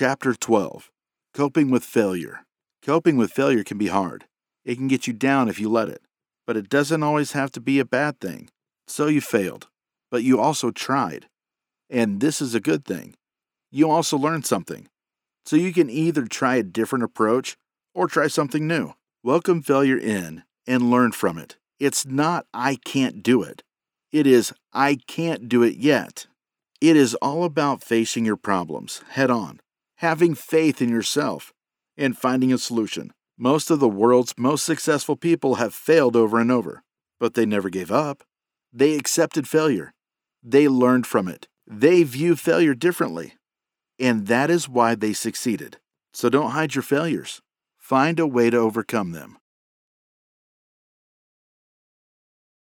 Chapter 12 Coping with Failure. Coping with failure can be hard. It can get you down if you let it, but it doesn't always have to be a bad thing. So you failed, but you also tried. And this is a good thing. You also learned something. So you can either try a different approach or try something new. Welcome failure in and learn from it. It's not, I can't do it. It is, I can't do it yet. It is all about facing your problems head on, having faith in yourself, and finding a solution. Most of the world's most successful people have failed over and over, but they never gave up. They accepted failure. They learned from it. They view failure differently. And that is why they succeeded. So don't hide your failures. Find a way to overcome them.